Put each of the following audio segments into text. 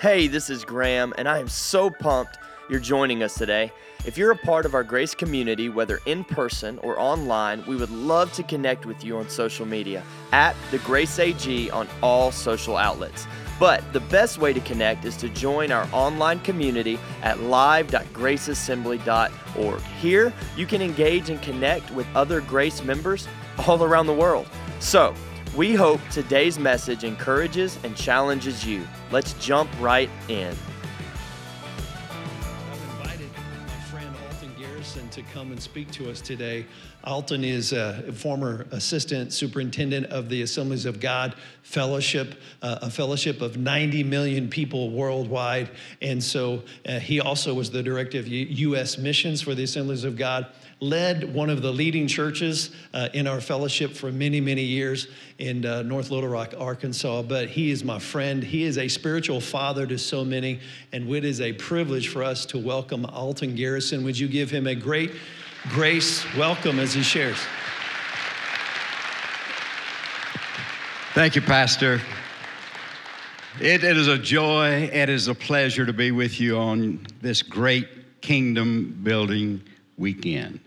Hey, this is Graham, and I am so pumped you're joining us today. If you're a part of our Grace community, whether in person or online, we would love to connect with you on social media at the Grace AG on all social outlets. But the best way to connect is to join our online community at live.graceassembly.org. Here, you can engage and connect with other Grace members all around the world. So, we hope today's message encourages and challenges you. Let's jump right in. I've invited my friend Alton Garrison to come and speak to us today. Alton is a former assistant superintendent of the Assemblies of God Fellowship, uh, a fellowship of 90 million people worldwide. And so uh, he also was the director of U- U.S. missions for the Assemblies of God led one of the leading churches uh, in our fellowship for many, many years in uh, North Little Rock, Arkansas. But he is my friend. He is a spiritual father to so many, and it is a privilege for us to welcome Alton Garrison. Would you give him a great grace welcome as he shares? Thank you, Pastor. It, it is a joy, it is a pleasure to be with you on this great kingdom building weekend.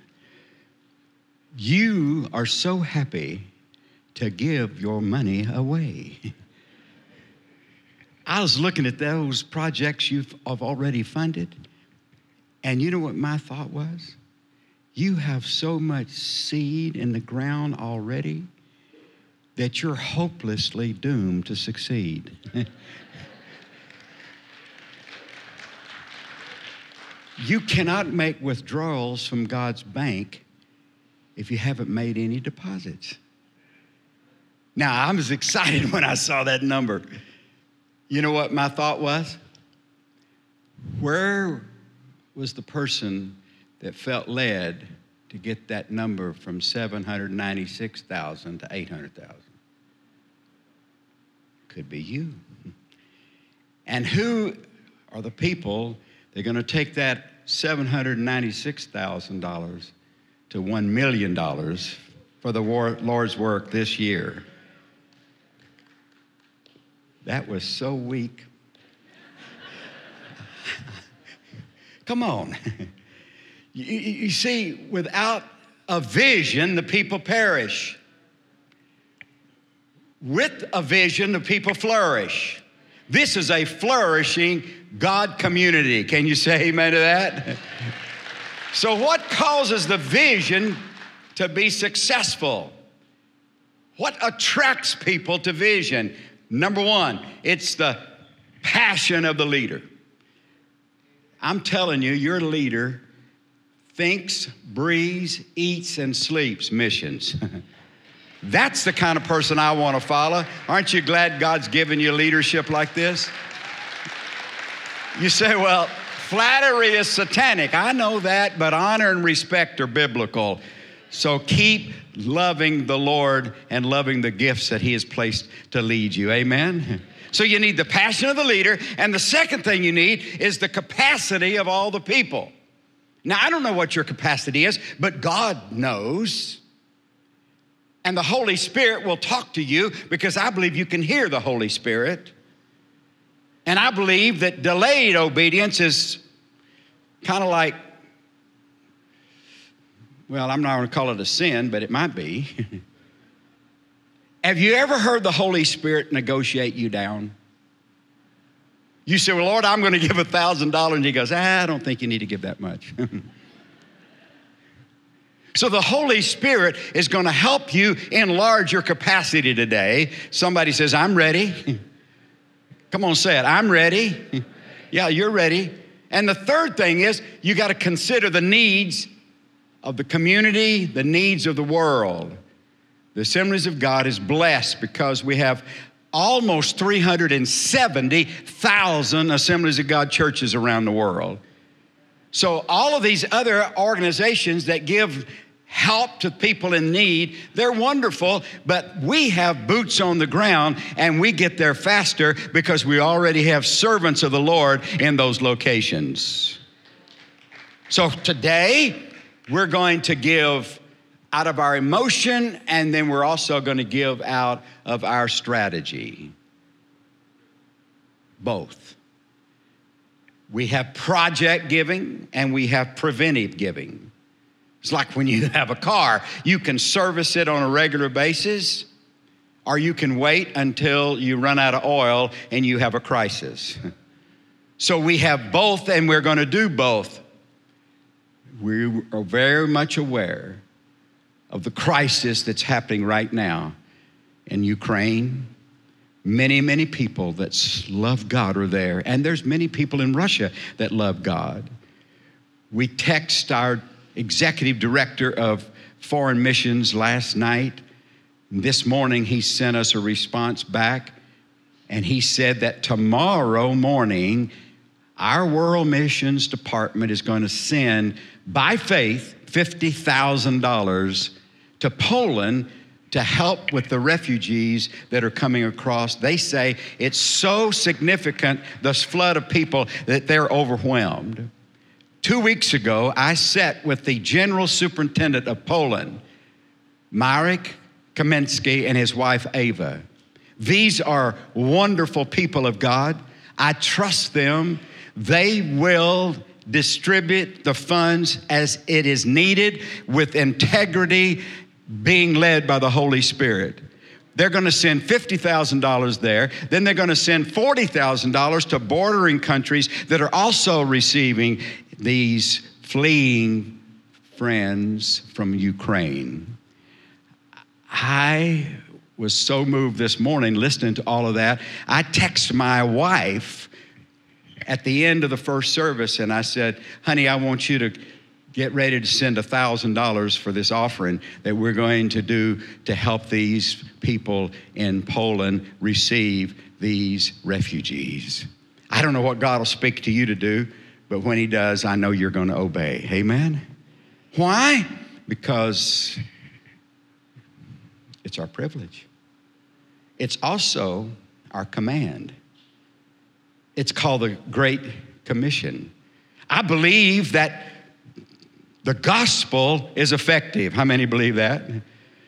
You are so happy to give your money away. I was looking at those projects you've already funded, and you know what my thought was? You have so much seed in the ground already that you're hopelessly doomed to succeed. you cannot make withdrawals from God's bank if you haven't made any deposits. Now, I was excited when I saw that number. You know what my thought was? Where was the person that felt led to get that number from 796,000 to 800,000? Could be you. And who are the people that are going to take that $796,000 to $1 million for the Lord's work this year? That was so weak. Come on. you, you see, without a vision, the people perish. With a vision, the people flourish. This is a flourishing God community. Can you say amen to that? so, what causes the vision to be successful? What attracts people to vision? Number one, it's the passion of the leader. I'm telling you, your leader thinks, breathes, eats, and sleeps missions. That's the kind of person I want to follow. Aren't you glad God's given you leadership like this? You say, well, flattery is satanic. I know that, but honor and respect are biblical. So keep loving the Lord and loving the gifts that He has placed to lead you. Amen? So you need the passion of the leader. And the second thing you need is the capacity of all the people. Now, I don't know what your capacity is, but God knows. And the Holy Spirit will talk to you because I believe you can hear the Holy Spirit. And I believe that delayed obedience is kind of like, well, I'm not going to call it a sin, but it might be. Have you ever heard the Holy Spirit negotiate you down? You say, Well, Lord, I'm going to give a $1,000. And He goes, ah, I don't think you need to give that much. so the Holy Spirit is going to help you enlarge your capacity today. Somebody says, I'm ready. Come on, say it. I'm ready. yeah, you're ready. And the third thing is, you got to consider the needs of the community, the needs of the world. The Assemblies of God is blessed because we have almost 370,000 Assemblies of God churches around the world. So, all of these other organizations that give help to people in need, they're wonderful, but we have boots on the ground and we get there faster because we already have servants of the Lord in those locations. So, today, we're going to give out of our emotion, and then we're also going to give out of our strategy. Both. We have project giving and we have preventive giving. It's like when you have a car, you can service it on a regular basis, or you can wait until you run out of oil and you have a crisis. So we have both, and we're going to do both. We are very much aware of the crisis that's happening right now in Ukraine. Many, many people that love God are there, and there's many people in Russia that love God. We text our executive director of foreign missions last night. This morning, he sent us a response back, and he said that tomorrow morning our World Missions Department is going to send, by faith, $50,000 to Poland to help with the refugees that are coming across. They say it's so significant, this flood of people, that they're overwhelmed. Two weeks ago, I sat with the General Superintendent of Poland, Marek Kamiński, and his wife, Ava. These are wonderful people of God. I trust them they will distribute the funds as it is needed with integrity, being led by the Holy Spirit. They're going to send $50,000 there. Then they're going to send $40,000 to bordering countries that are also receiving these fleeing friends from Ukraine. I was so moved this morning listening to all of that. I text my wife at the end of the first service and I said, honey, I want you to get ready to send $1,000 for this offering that we're going to do to help these people in Poland receive these refugees. I don't know what God will speak to you to do, but when He does, I know you're going to obey. Amen? Why? Because it's our privilege, it's also our command. It's called the Great Commission. I believe that the gospel is effective. How many believe that?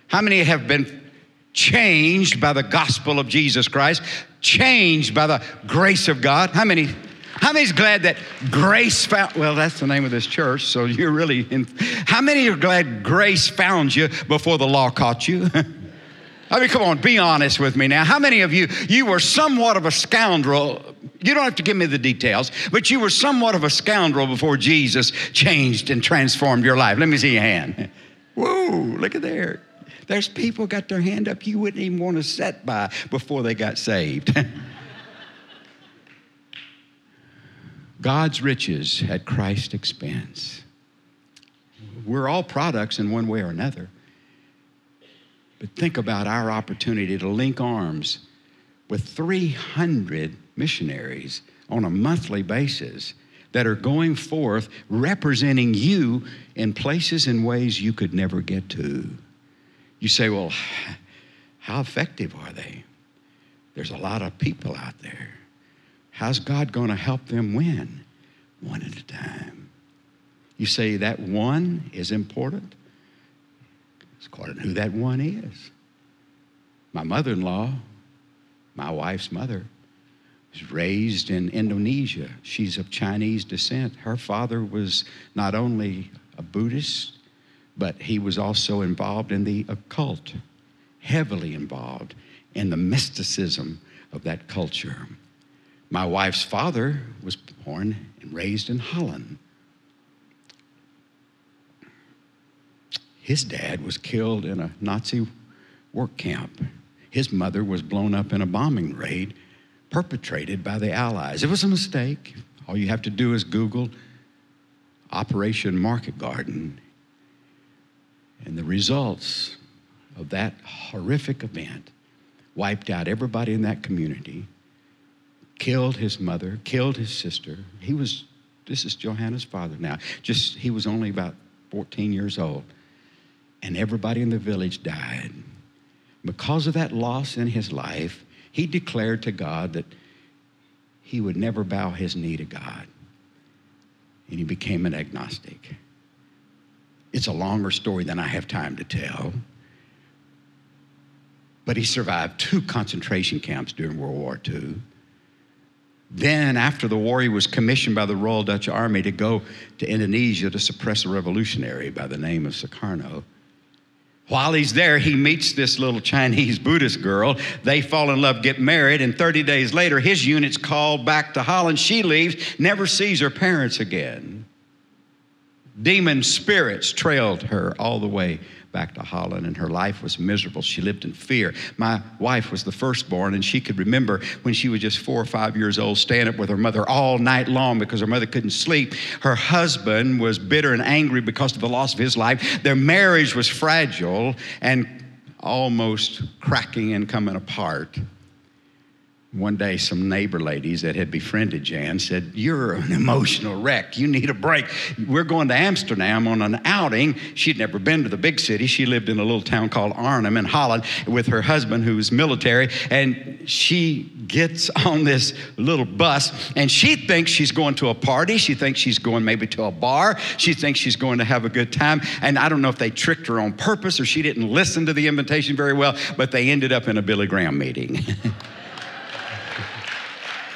How many have been changed by the gospel of Jesus Christ, changed by the grace of God? How many? How many's glad that grace found? Well, that's the name of this church, so you're really. In, how many are glad grace found you before the law caught you? I mean, come on, be honest with me now. How many of you, you were somewhat of a scoundrel? You don't have to give me the details, but you were somewhat of a scoundrel before Jesus changed and transformed your life. Let me see your hand. Whoa, look at there. There's people got their hand up you wouldn't even want to sit by before they got saved. God's riches at Christ's expense. We're all products in one way or another. But think about our opportunity to link arms with 300 missionaries on a monthly basis that are going forth representing you in places and ways you could never get to. You say, well, how effective are they? There's a lot of people out there. How's God going to help them win? One at a time. You say that one is important? It's according to who that one is. My mother in law, my wife's mother, was raised in Indonesia. She's of Chinese descent. Her father was not only a Buddhist, but he was also involved in the occult, heavily involved in the mysticism of that culture. My wife's father was born and raised in Holland. His dad was killed in a Nazi work camp. His mother was blown up in a bombing raid perpetrated by the Allies. It was a mistake. All you have to do is Google Operation Market Garden. And the results of that horrific event wiped out everybody in that community, killed his mother, killed his sister. He was, this is Johanna's father now, just, he was only about 14 years old and everybody in the village died. Because of that loss in his life, he declared to God that he would never bow his knee to God. And he became an agnostic. It's a longer story than I have time to tell. But he survived two concentration camps during World War II. Then, after the war, he was commissioned by the Royal Dutch Army to go to Indonesia to suppress a revolutionary by the name of Sukarno. While he's there, he meets this little Chinese Buddhist girl. They fall in love, get married, and 30 days later, his unit's called back to Holland. She leaves, never sees her parents again. Demon spirits trailed her all the way back to Holland, and her life was miserable. She lived in fear. My wife was the firstborn, and she could remember when she was just four or five years old, staying up with her mother all night long because her mother couldn't sleep. Her husband was bitter and angry because of the loss of his life. Their marriage was fragile and almost cracking and coming apart. One day, some neighbor ladies that had befriended Jan said, You're an emotional wreck. You need a break. We're going to Amsterdam on an outing. She'd never been to the big city. She lived in a little town called Arnhem in Holland with her husband, who was military. And she gets on this little bus and she thinks she's going to a party. She thinks she's going maybe to a bar. She thinks she's going to have a good time. And I don't know if they tricked her on purpose or she didn't listen to the invitation very well, but they ended up in a Billy Graham meeting.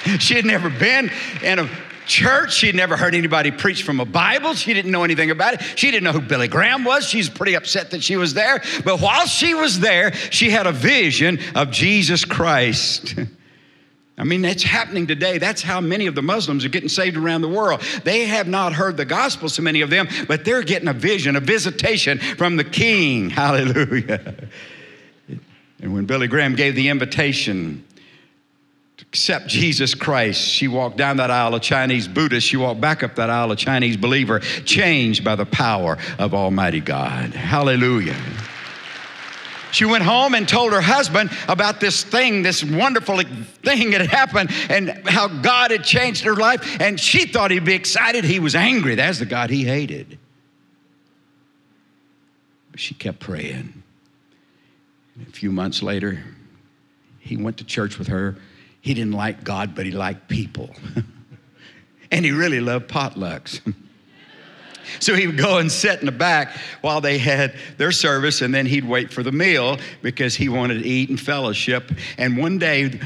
She had never been in a church. She'd never heard anybody preach from a Bible. She didn't know anything about it. She didn't know who Billy Graham was. She's pretty upset that she was there. But while she was there, she had a vision of Jesus Christ. I mean, it's happening today. That's how many of the Muslims are getting saved around the world. They have not heard the gospel, so many of them, but they're getting a vision, a visitation from the King. Hallelujah. And when Billy Graham gave the invitation, accept Jesus Christ. She walked down that aisle of Chinese Buddhist. She walked back up that aisle of Chinese believer, changed by the power of Almighty God. Hallelujah. She went home and told her husband about this thing, this wonderful thing that happened, and how God had changed her life. And she thought he'd be excited. He was angry. That's the God he hated. But she kept praying. And a few months later, he went to church with her he didn't like God, but he liked people. and he really loved potlucks. so he would go and sit in the back while they had their service, and then he'd wait for the meal because he wanted to eat and fellowship. And one day,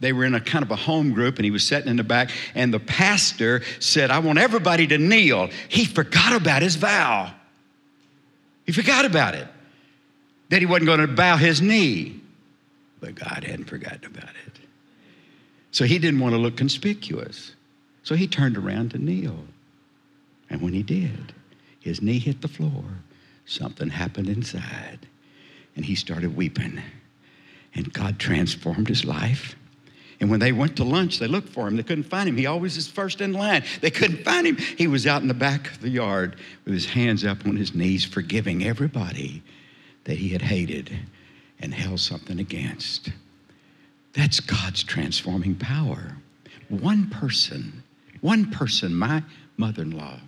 they were in a kind of a home group and he was sitting in the back and the pastor said i want everybody to kneel he forgot about his vow he forgot about it that he wasn't going to bow his knee but god hadn't forgotten about it so he didn't want to look conspicuous. So he turned around to kneel. And when he did, his knee hit the floor. Something happened inside. And he started weeping. And God transformed his life. And when they went to lunch, they looked for him. They couldn't find him. He always is first in line. They couldn't find him. He was out in the back of the yard with his hands up on his knees, forgiving everybody that he had hated and held something against. That's God's transforming power. One person, one person, my mother in law,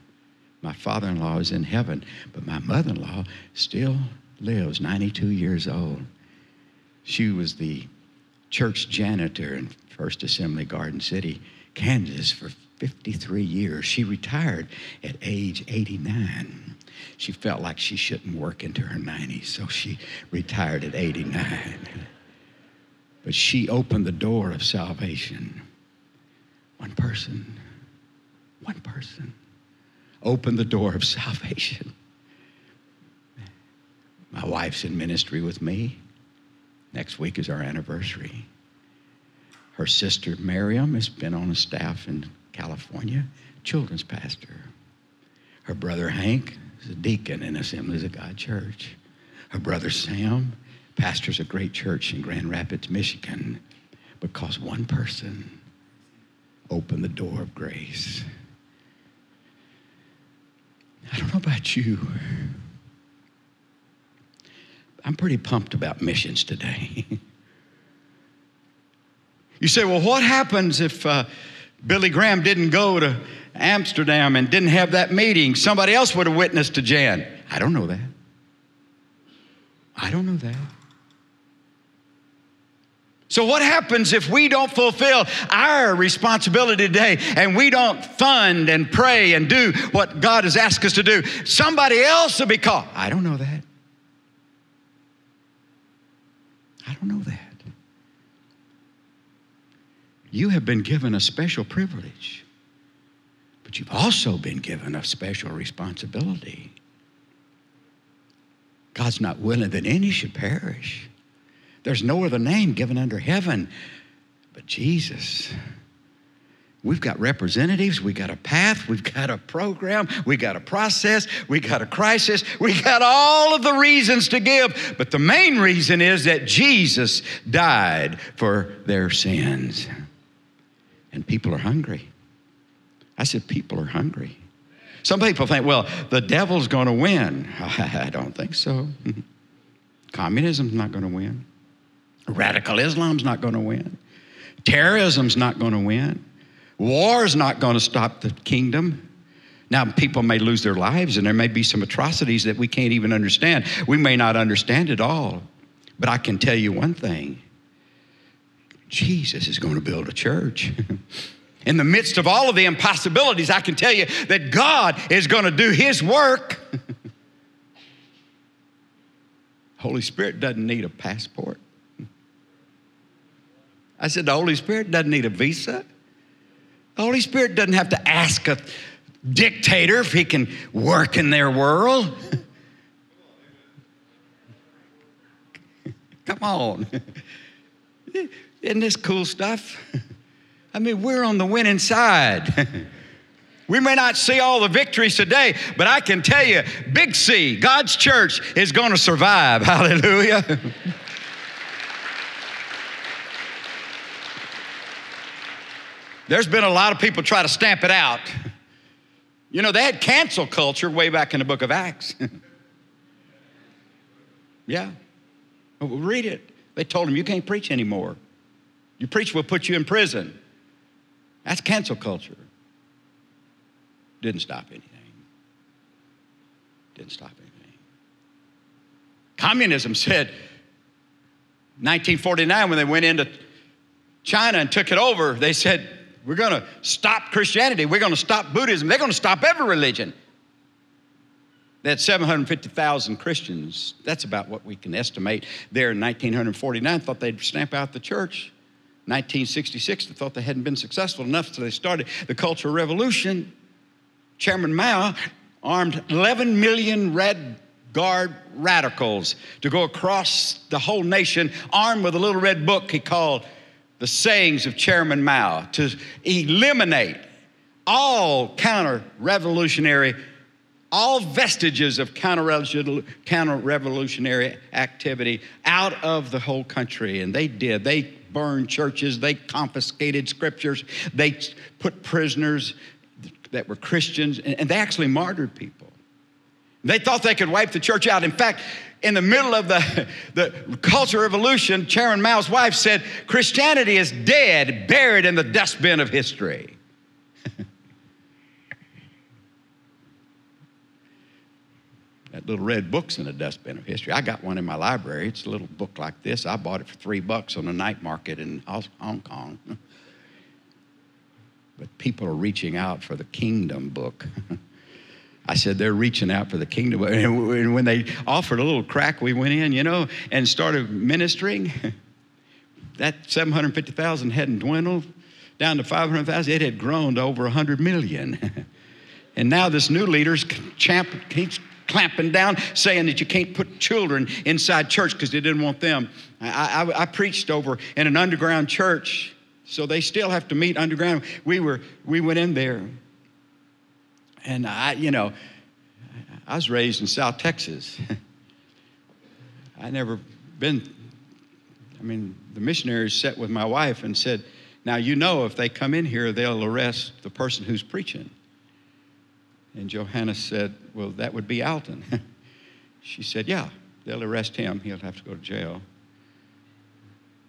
my father in law is in heaven, but my mother in law still lives, 92 years old. She was the church janitor in First Assembly Garden City, Kansas for 53 years. She retired at age 89. She felt like she shouldn't work into her 90s, so she retired at 89. But she opened the door of salvation. One person, one person opened the door of salvation. My wife's in ministry with me. Next week is our anniversary. Her sister Miriam has been on a staff in California, children's pastor. Her brother Hank is a deacon in Assemblies of God Church. Her brother Sam pastors a great church in Grand Rapids, Michigan, because one person opened the door of grace. I don't know about you. I'm pretty pumped about missions today. you say, well, what happens if uh, Billy Graham didn't go to Amsterdam and didn't have that meeting? Somebody else would have witnessed to Jan. I don't know that. I don't know that. So, what happens if we don't fulfill our responsibility today and we don't fund and pray and do what God has asked us to do? Somebody else will be caught. I don't know that. I don't know that. you have been given a special privilege, but you've also been given a special responsibility. God's not willing that any should perish. There's no other name given under heaven but Jesus. We've got representatives, we've got a path, we've got a program, we've got a process, we've got a crisis, we've got all of the reasons to give. But the main reason is that Jesus died for their sins. And people are hungry. I said, people are hungry. Some people think, well, the devil's going to win. I don't think so. Communism's not going to win. Radical Islam's not going to win. Terrorism's not going to win. War's not going to stop the kingdom. Now, people may lose their lives and there may be some atrocities that we can't even understand. We may not understand it all. But I can tell you one thing Jesus is going to build a church. In the midst of all of the impossibilities, I can tell you that God is going to do His work. Holy Spirit doesn't need a passport. I said, the Holy Spirit doesn't need a visa. The Holy Spirit doesn't have to ask a dictator if he can work in their world. Come on. Isn't this cool stuff? I mean, we're on the winning side. we may not see all the victories today, but I can tell you, Big C, God's church, is going to survive. Hallelujah. There's been a lot of people try to stamp it out. You know, they had cancel culture way back in the book of Acts. yeah. Read it. They told him, You can't preach anymore. You preach, we'll put you in prison. That's cancel culture. Didn't stop anything. Didn't stop anything. Communism said, 1949, when they went into China and took it over, they said, we're going to stop Christianity. We're going to stop Buddhism. They're going to stop every religion. Had 750,000 Christians. That's about what we can estimate there in 1949. Thought they'd stamp out the church. 1966, they thought they hadn't been successful enough, so they started the Cultural Revolution. Chairman Mao armed 11 million Red Guard radicals to go across the whole nation armed with a little red book he called the sayings of Chairman Mao to eliminate all counter revolutionary, all vestiges of counter revolutionary activity out of the whole country. And they did. They burned churches, they confiscated scriptures, they put prisoners that were Christians, and they actually martyred people. They thought they could wipe the church out. In fact, in the middle of the, the Cultural Revolution, Chairman Mao's wife said, Christianity is dead, buried in the dustbin of history. that little red book's in the dustbin of history. I got one in my library. It's a little book like this. I bought it for three bucks on a night market in Hong Kong. but people are reaching out for the kingdom book. I said, they're reaching out for the kingdom. And when they offered a little crack, we went in, you know, and started ministering. that 750,000 hadn't dwindled down to 500,000. It had grown to over 100 million. and now this new leader's champ, he's clamping down, saying that you can't put children inside church because they didn't want them. I, I, I preached over in an underground church, so they still have to meet underground. We, were, we went in there and I, you know, I was raised in South Texas. I never been, I mean, the missionaries sat with my wife and said, Now, you know, if they come in here, they'll arrest the person who's preaching. And Johanna said, Well, that would be Alton. she said, Yeah, they'll arrest him. He'll have to go to jail.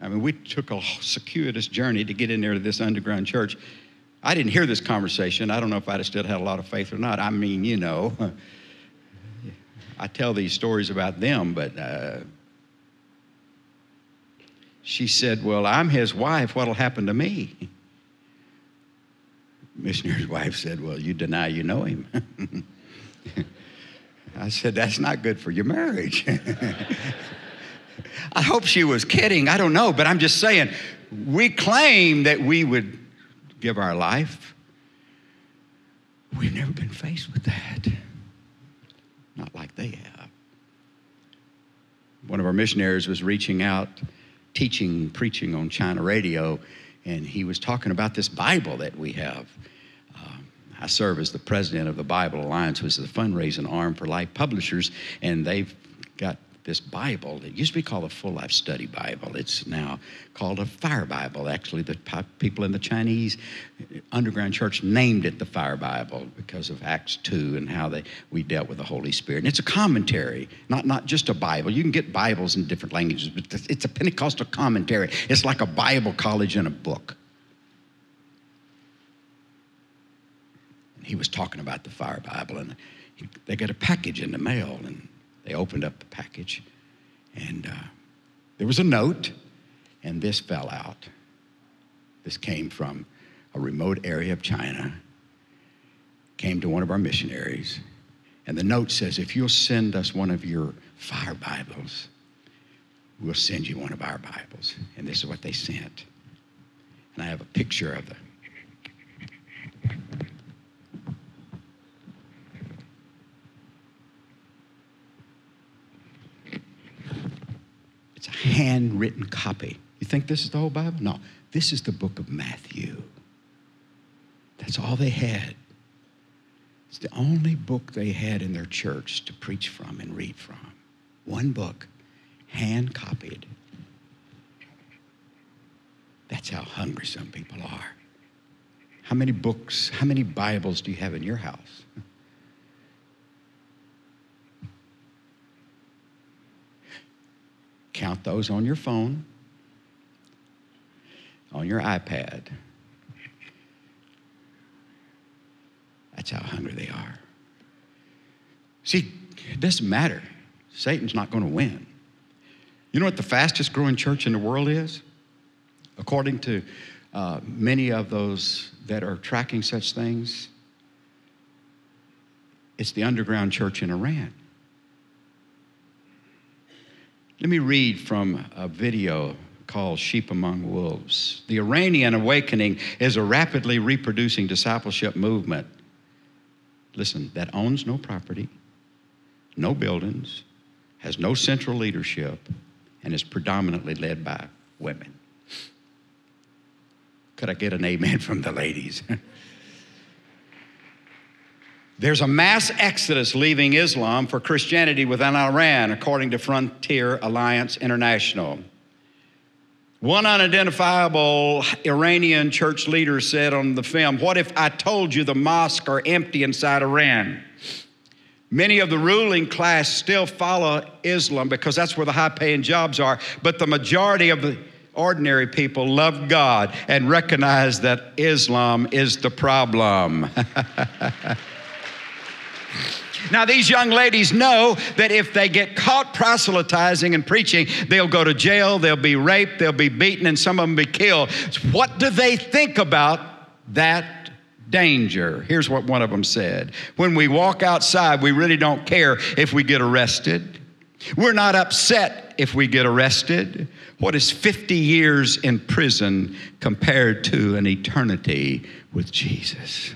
I mean, we took a circuitous journey to get in there to this underground church. I didn't hear this conversation. I don't know if I'd have still had a lot of faith or not. I mean, you know, I tell these stories about them, but uh, she said, Well, I'm his wife. What'll happen to me? Missionary's wife said, Well, you deny you know him. I said, That's not good for your marriage. I hope she was kidding. I don't know, but I'm just saying, we claim that we would give our life. We've never been faced with that. Not like they have. One of our missionaries was reaching out, teaching, preaching on China radio, and he was talking about this Bible that we have. Um, I serve as the president of the Bible Alliance, which is the fundraising arm for Life Publishers, and they've this Bible. It used to be called a Full Life Study Bible. It's now called a Fire Bible. Actually, the people in the Chinese underground church named it the Fire Bible because of Acts 2 and how they, we dealt with the Holy Spirit. And it's a commentary, not, not just a Bible. You can get Bibles in different languages, but it's a Pentecostal commentary. It's like a Bible college in a book. And he was talking about the Fire Bible, and they got a package in the mail, and they opened up the package, and uh, there was a note, and this fell out. This came from a remote area of China, came to one of our missionaries, and the note says, If you'll send us one of your fire Bibles, we'll send you one of our Bibles. And this is what they sent. And I have a picture of the handwritten copy. You think this is the whole Bible? No, this is the book of Matthew. That's all they had. It's the only book they had in their church to preach from and read from. One book, hand copied. That's how hungry some people are. How many books, how many Bibles do you have in your house? Count those on your phone, on your iPad. That's how hungry they are. See, it doesn't matter. Satan's not going to win. You know what the fastest growing church in the world is? According to uh, many of those that are tracking such things, it's the underground church in Iran. Let me read from a video called Sheep Among Wolves. The Iranian awakening is a rapidly reproducing discipleship movement. Listen, that owns no property, no buildings, has no central leadership, and is predominantly led by women. Could I get an amen from the ladies? There's a mass exodus leaving Islam for Christianity within Iran, according to Frontier Alliance International. One unidentifiable Iranian church leader said on the film, What if I told you the mosques are empty inside Iran? Many of the ruling class still follow Islam because that's where the high paying jobs are, but the majority of the ordinary people love God and recognize that Islam is the problem. Now, these young ladies know that if they get caught proselytizing and preaching, they'll go to jail, they'll be raped, they'll be beaten, and some of them be killed. What do they think about that danger? Here's what one of them said When we walk outside, we really don't care if we get arrested. We're not upset if we get arrested. What is 50 years in prison compared to an eternity with Jesus?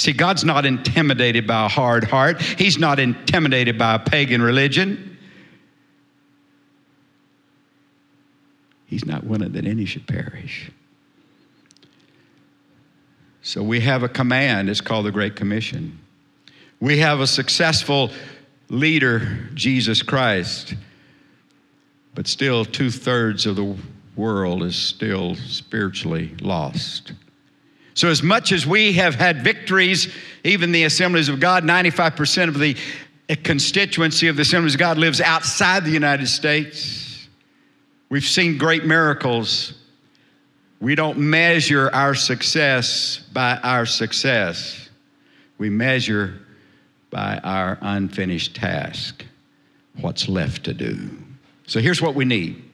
See, God's not intimidated by a hard heart, He's not intimidated by a pagan religion. He's not willing that any should perish. So we have a command, it's called the Great Commission. We have a successful leader, Jesus Christ, but still two thirds of the world is still spiritually lost. So, as much as we have had victories, even the assemblies of God, 95% of the constituency of the assemblies of God lives outside the United States. We've seen great miracles. We don't measure our success by our success, we measure by our unfinished task, what's left to do. So, here's what we need.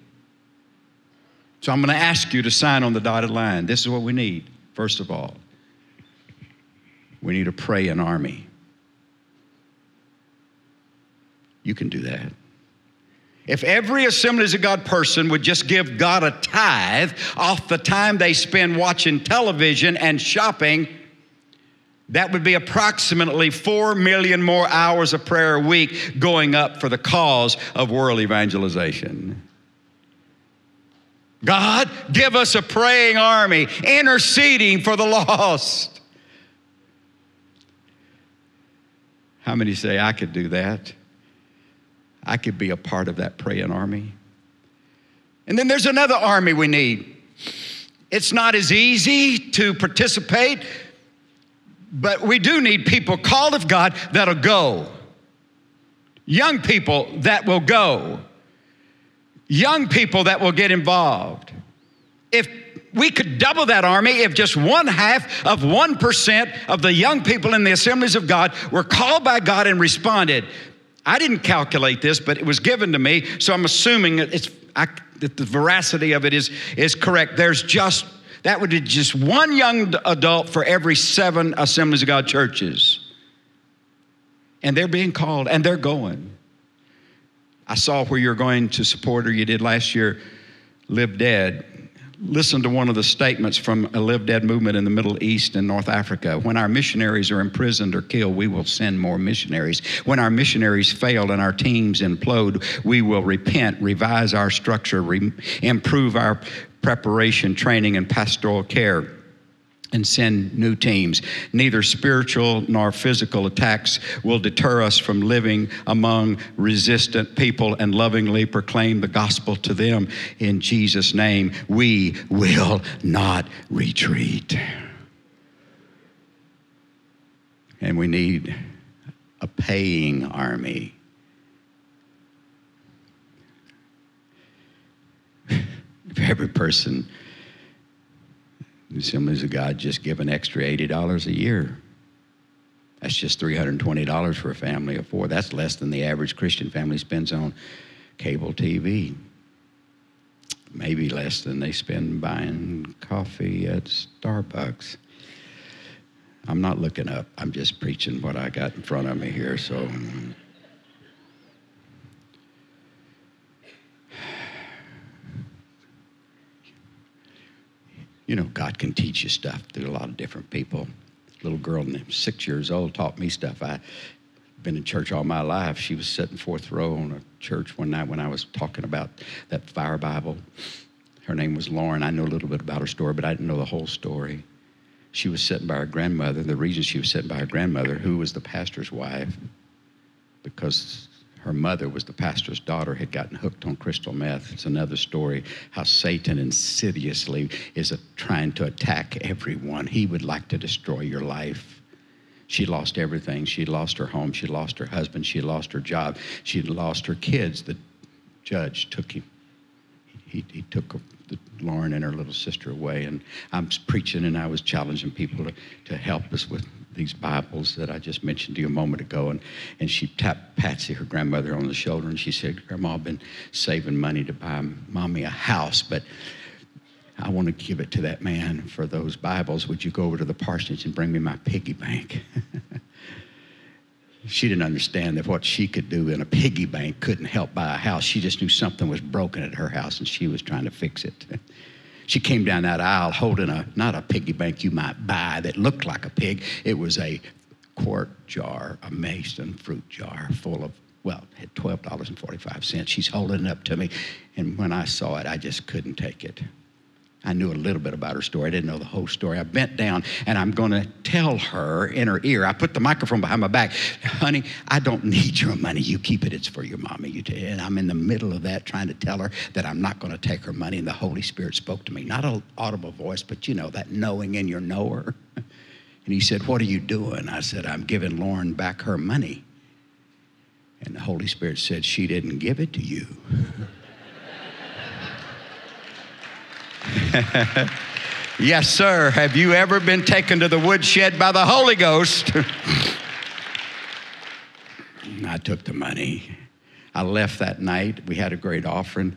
So, I'm going to ask you to sign on the dotted line. This is what we need. First of all, we need to pray an army. You can do that. If every Assemblies of God person would just give God a tithe off the time they spend watching television and shopping, that would be approximately 4 million more hours of prayer a week going up for the cause of world evangelization. God, give us a praying army interceding for the lost. How many say, I could do that? I could be a part of that praying army. And then there's another army we need. It's not as easy to participate, but we do need people called of God that'll go. Young people that will go. Young people that will get involved. If we could double that army if just one half of 1% of the young people in the assemblies of God were called by God and responded. I didn't calculate this, but it was given to me, so I'm assuming it's, I, that the veracity of it is, is correct. There's just, that would be just one young adult for every seven Assemblies of God churches. And they're being called and they're going. I saw where you're going to support, or you did last year, Live Dead listen to one of the statements from a Live Dead movement in the Middle East and North Africa. When our missionaries are imprisoned or killed, we will send more missionaries. When our missionaries fail and our teams implode, we will repent, revise our structure, re- improve our preparation, training, and pastoral care and send new teams. Neither spiritual nor physical attacks will deter us from living among resistant people and lovingly proclaim the gospel to them in Jesus' name. We will not retreat. And we need a paying army. every person the Assemblies of God just give an extra $80 a year. That's just $320 for a family of four. That's less than the average Christian family spends on cable TV. Maybe less than they spend buying coffee at Starbucks. I'm not looking up. I'm just preaching what I got in front of me here. So you know, God can teach you stuff through a lot of different people. Little girl, named six years old, taught me stuff. I been in church all my life. She was sitting fourth row on a church one night when I was talking about that fire Bible. Her name was Lauren. I know a little bit about her story, but I didn't know the whole story. She was sitting by her grandmother. The reason she was sitting by her grandmother, who was the pastor's wife, because her mother was the pastor's daughter, had gotten hooked on crystal meth. It's another story how Satan insidiously is a, trying to attack everyone. He would like to destroy your life. She lost everything. She lost her home. She lost her husband. She lost her job. She lost her kids. The judge took him. He, he took the, Lauren and her little sister away. And I was preaching and I was challenging people to, to help us with these Bibles that I just mentioned to you a moment ago. And, and she tapped Patsy, her grandmother, on the shoulder and she said, Grandma, I've been saving money to buy mommy a house, but I want to give it to that man for those Bibles. Would you go over to the parsonage and bring me my piggy bank? she didn't understand that what she could do in a piggy bank couldn't help buy a house. She just knew something was broken at her house and she was trying to fix it. She came down that aisle holding a, not a piggy bank you might buy that looked like a pig. It was a quart jar, a mason fruit jar full of, well, had $12.45. She's holding it up to me. And when I saw it, I just couldn't take it. I knew a little bit about her story. I didn't know the whole story. I bent down and I'm going to tell her in her ear. I put the microphone behind my back. Honey, I don't need your money. You keep it. It's for your mommy. You t-. And I'm in the middle of that trying to tell her that I'm not going to take her money. And the Holy Spirit spoke to me. Not an audible voice, but you know, that knowing in your knower. And he said, What are you doing? I said, I'm giving Lauren back her money. And the Holy Spirit said, She didn't give it to you. yes, sir. Have you ever been taken to the woodshed by the Holy Ghost? I took the money. I left that night. We had a great offering.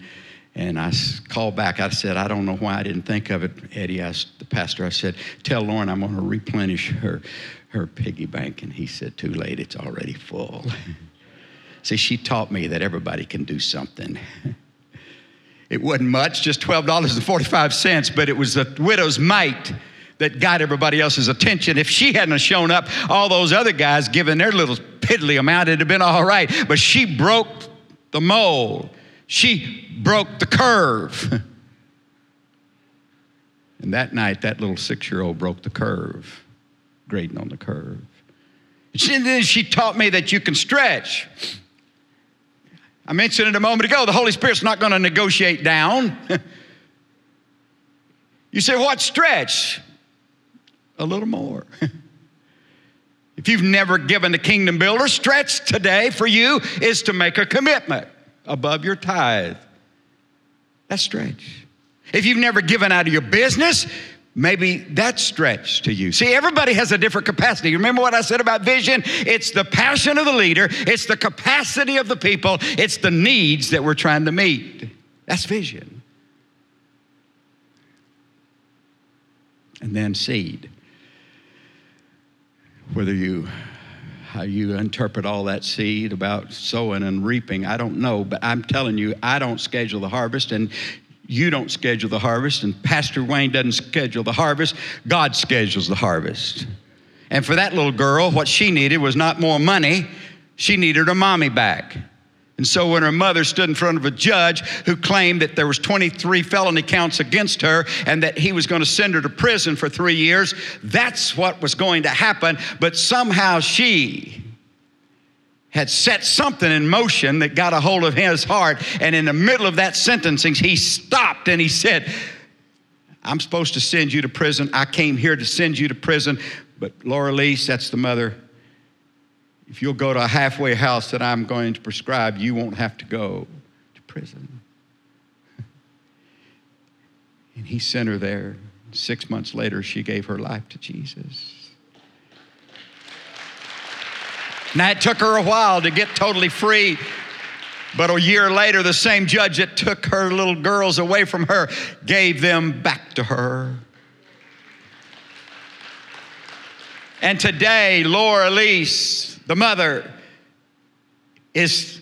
And I called back. I said, I don't know why I didn't think of it. Eddie asked the pastor, I said, Tell Lauren I'm going to replenish her, her piggy bank. And he said, Too late. It's already full. See, she taught me that everybody can do something. It wasn't much, just $12.45, but it was the widow's mite that got everybody else's attention. If she hadn't shown up, all those other guys giving their little piddly amount, it'd have been all right. But she broke the mold. She broke the curve. and that night, that little six year old broke the curve, grading on the curve. And then she taught me that you can stretch. I mentioned it a moment ago the Holy Spirit's not going to negotiate down. you say, what stretch? A little more. if you've never given the kingdom builder, stretch today for you is to make a commitment above your tithe. That's stretch. If you've never given out of your business, maybe that's stretch to you. See, everybody has a different capacity. Remember what I said about vision? It's the passion of the leader, it's the capacity of the people, it's the needs that we're trying to meet. That's vision. And then seed. Whether you how you interpret all that seed about sowing and reaping, I don't know, but I'm telling you, I don't schedule the harvest, and you don't schedule the harvest, and Pastor Wayne doesn't schedule the harvest. God schedules the harvest. And for that little girl, what she needed was not more money, she needed her mommy back. And so when her mother stood in front of a judge who claimed that there was 23 felony counts against her and that he was going to send her to prison for 3 years, that's what was going to happen, but somehow she had set something in motion that got a hold of his heart and in the middle of that sentencing he stopped and he said, I'm supposed to send you to prison. I came here to send you to prison, but Laura Lease, that's the mother, if you'll go to a halfway house that I'm going to prescribe, you won't have to go to prison. And he sent her there. Six months later, she gave her life to Jesus. Now, it took her a while to get totally free. But a year later, the same judge that took her little girls away from her gave them back to her. And today, Laura Lease, the mother, is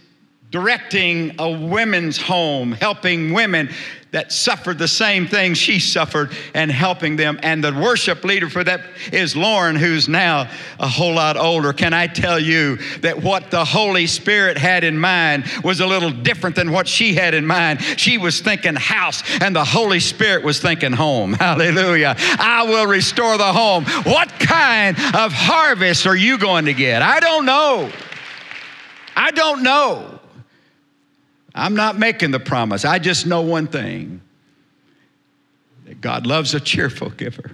directing a women's home, helping women that suffered the same thing she suffered and helping them. And the worship leader for that is Lauren, who's now a whole lot older. Can I tell you that what the Holy Spirit had in mind was a little different than what she had in mind? She was thinking house, and the Holy Spirit was thinking home. Hallelujah. I will restore the home. What kind of harvest are you going to get? I don't know. I don't know. I'm not making the promise. I just know one thing that God loves a cheerful giver.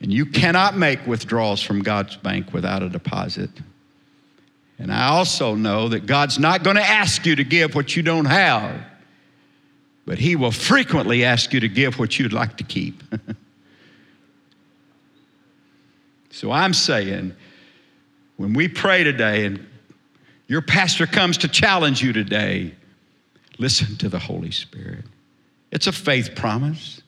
And you cannot make withdrawals from God's bank without a deposit. And I also know that God's not going to ask you to give what you don't have, but He will frequently ask you to give what you'd like to keep. so I'm saying, when we pray today and your pastor comes to challenge you today. Listen to the Holy Spirit. It's a faith promise.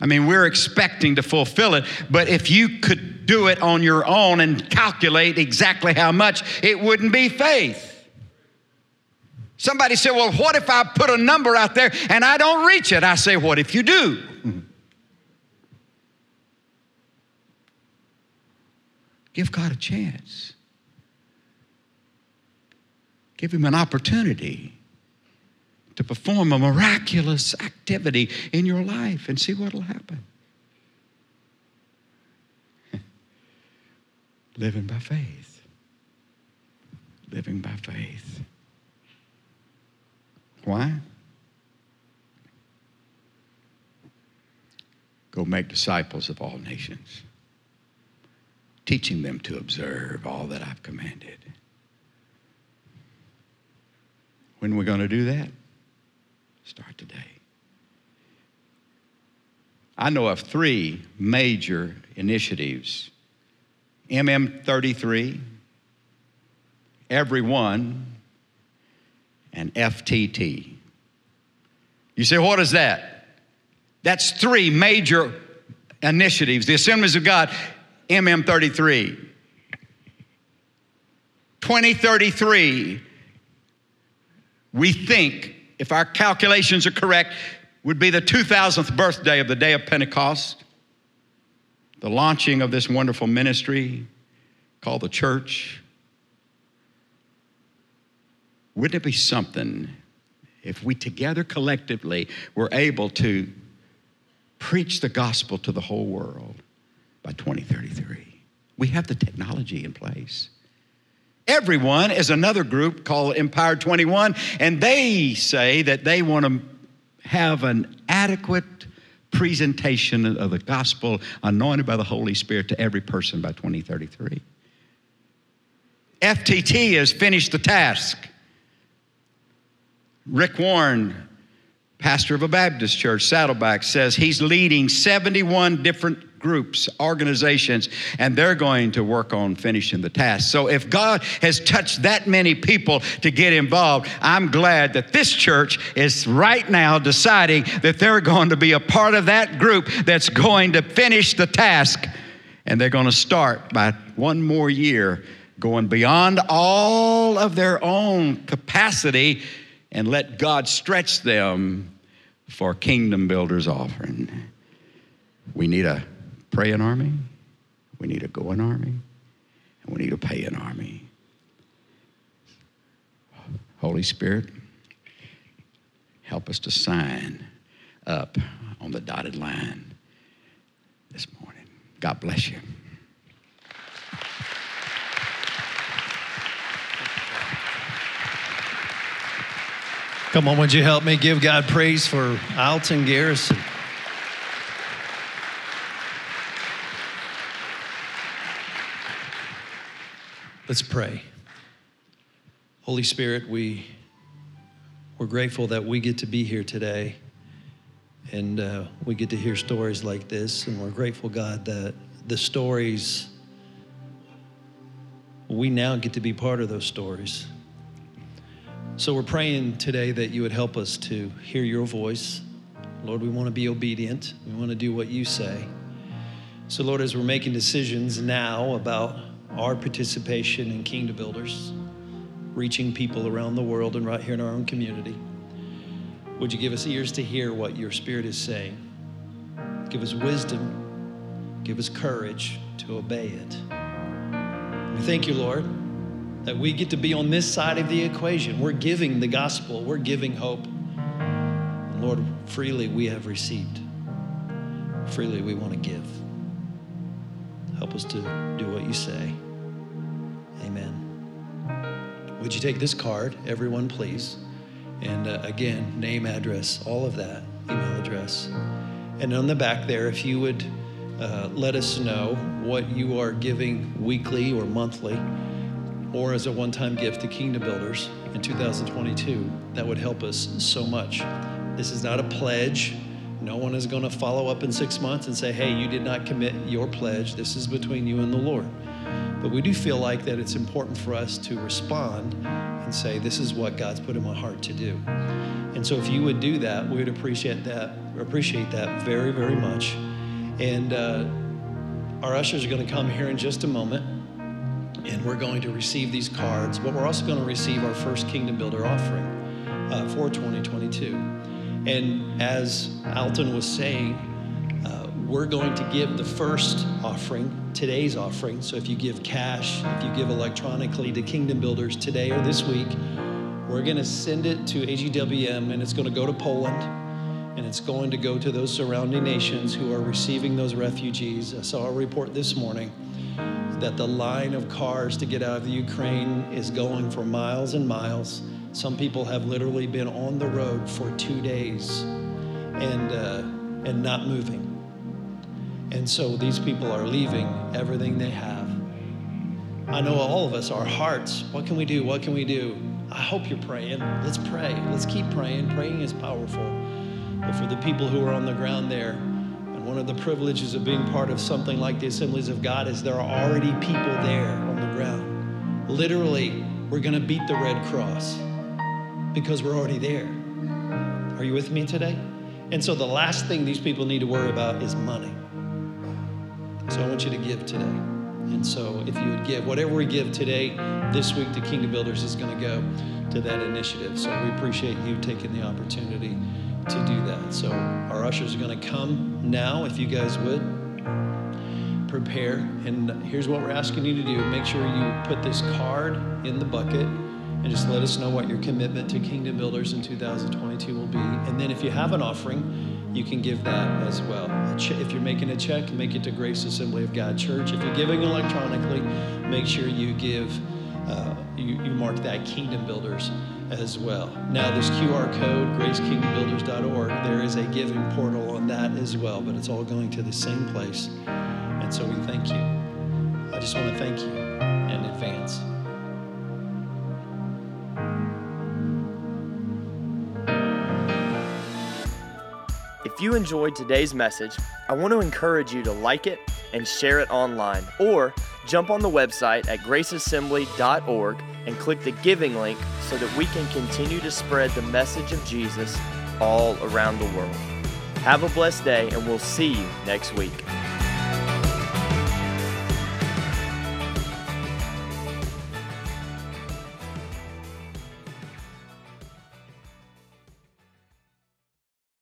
I mean, we're expecting to fulfill it, but if you could do it on your own and calculate exactly how much, it wouldn't be faith. Somebody said, Well, what if I put a number out there and I don't reach it? I say, What if you do? Give God a chance. Give him an opportunity to perform a miraculous activity in your life and see what will happen. Living by faith. Living by faith. Why? Go make disciples of all nations, teaching them to observe all that I've commanded. When we're going to do that? Start today. I know of three major initiatives MM33, Everyone, and FTT. You say, what is that? That's three major initiatives. The Assemblies of God, MM33. 2033, we think, if our calculations are correct, would be the 2000th birthday of the day of Pentecost, the launching of this wonderful ministry called the church. Wouldn't it be something if we together collectively were able to preach the gospel to the whole world by 2033? We have the technology in place. Everyone is another group called Empowered 21, and they say that they want to have an adequate presentation of the gospel anointed by the Holy Spirit to every person by 2033. FTT has finished the task. Rick Warren, pastor of a Baptist church, Saddleback, says he's leading 71 different groups, organizations, and they're going to work on finishing the task. So if God has touched that many people to get involved, I'm glad that this church is right now deciding that they're going to be a part of that group that's going to finish the task. And they're going to start by one more year going beyond all of their own capacity and let God stretch them for kingdom builders offering. We need a praying army, we need a going army, and we need a paying army. Holy Spirit, help us to sign up on the dotted line this morning. God bless you. Come on, would you help me give God praise for Alton Garrison? Let's pray. Holy Spirit, we, we're grateful that we get to be here today and uh, we get to hear stories like this. And we're grateful, God, that the stories, we now get to be part of those stories. So we're praying today that you would help us to hear your voice. Lord, we want to be obedient. We want to do what you say. So, Lord, as we're making decisions now about our participation in Kingdom Builders, reaching people around the world and right here in our own community, would you give us ears to hear what your Spirit is saying? Give us wisdom, give us courage to obey it. We thank you, Lord that we get to be on this side of the equation. We're giving the gospel, we're giving hope. And Lord, freely we have received, freely we want to give. Help us to do what you say. Amen. Would you take this card, everyone, please? And uh, again, name, address, all of that, email address. And on the back there, if you would uh, let us know what you are giving weekly or monthly or as a one time gift to Kingdom Builders in 2022. That would help us so much. This is not a pledge. No one is going to follow up in six months and say, hey, you did not commit your pledge. This is between you and the Lord. But we do feel like that it's important for us to respond and say, this is what God's put in my heart to do. And so if you would do that, we would appreciate that, appreciate that very, very much. And uh, our ushers are going to come here in just a moment and we're going to receive these cards, but we're also going to receive our first Kingdom Builder offering uh, for 2022. And as Alton was saying, uh, we're going to give the first offering, today's offering. So if you give cash, if you give electronically to Kingdom Builders today or this week, we're going to send it to AGWM and it's going to go to Poland and it's going to go to those surrounding nations who are receiving those refugees. I saw a report this morning that the line of cars to get out of the Ukraine is going for miles and miles. Some people have literally been on the road for two days and, uh, and not moving. And so these people are leaving everything they have. I know all of us, our hearts, what can we do? What can we do? I hope you're praying. Let's pray. Let's keep praying. Praying is powerful. But for the people who are on the ground there, and one of the privileges of being part of something like the Assemblies of God is there are already people there on the ground. Literally, we're going to beat the Red Cross because we're already there. Are you with me today? And so the last thing these people need to worry about is money. So I want you to give today. And so if you would give, whatever we give today, this week to Kingdom Builders is going to go to that initiative. So we appreciate you taking the opportunity to do that. So our ushers are going to come now, if you guys would prepare. And here's what we're asking you to do make sure you put this card in the bucket and just let us know what your commitment to Kingdom Builders in 2022 will be. And then if you have an offering, you can give that as well. If you're making a check, make it to Grace Assembly of God Church. If you're giving electronically, make sure you give, uh, you, you mark that Kingdom Builders as well. Now, this QR code, gracekingdombuilders.org, there is a giving portal on that as well, but it's all going to the same place. And so we thank you. I just want to thank you in advance. You enjoyed today's message, I want to encourage you to like it and share it online, or jump on the website at graceassembly.org and click the giving link so that we can continue to spread the message of Jesus all around the world. Have a blessed day, and we'll see you next week.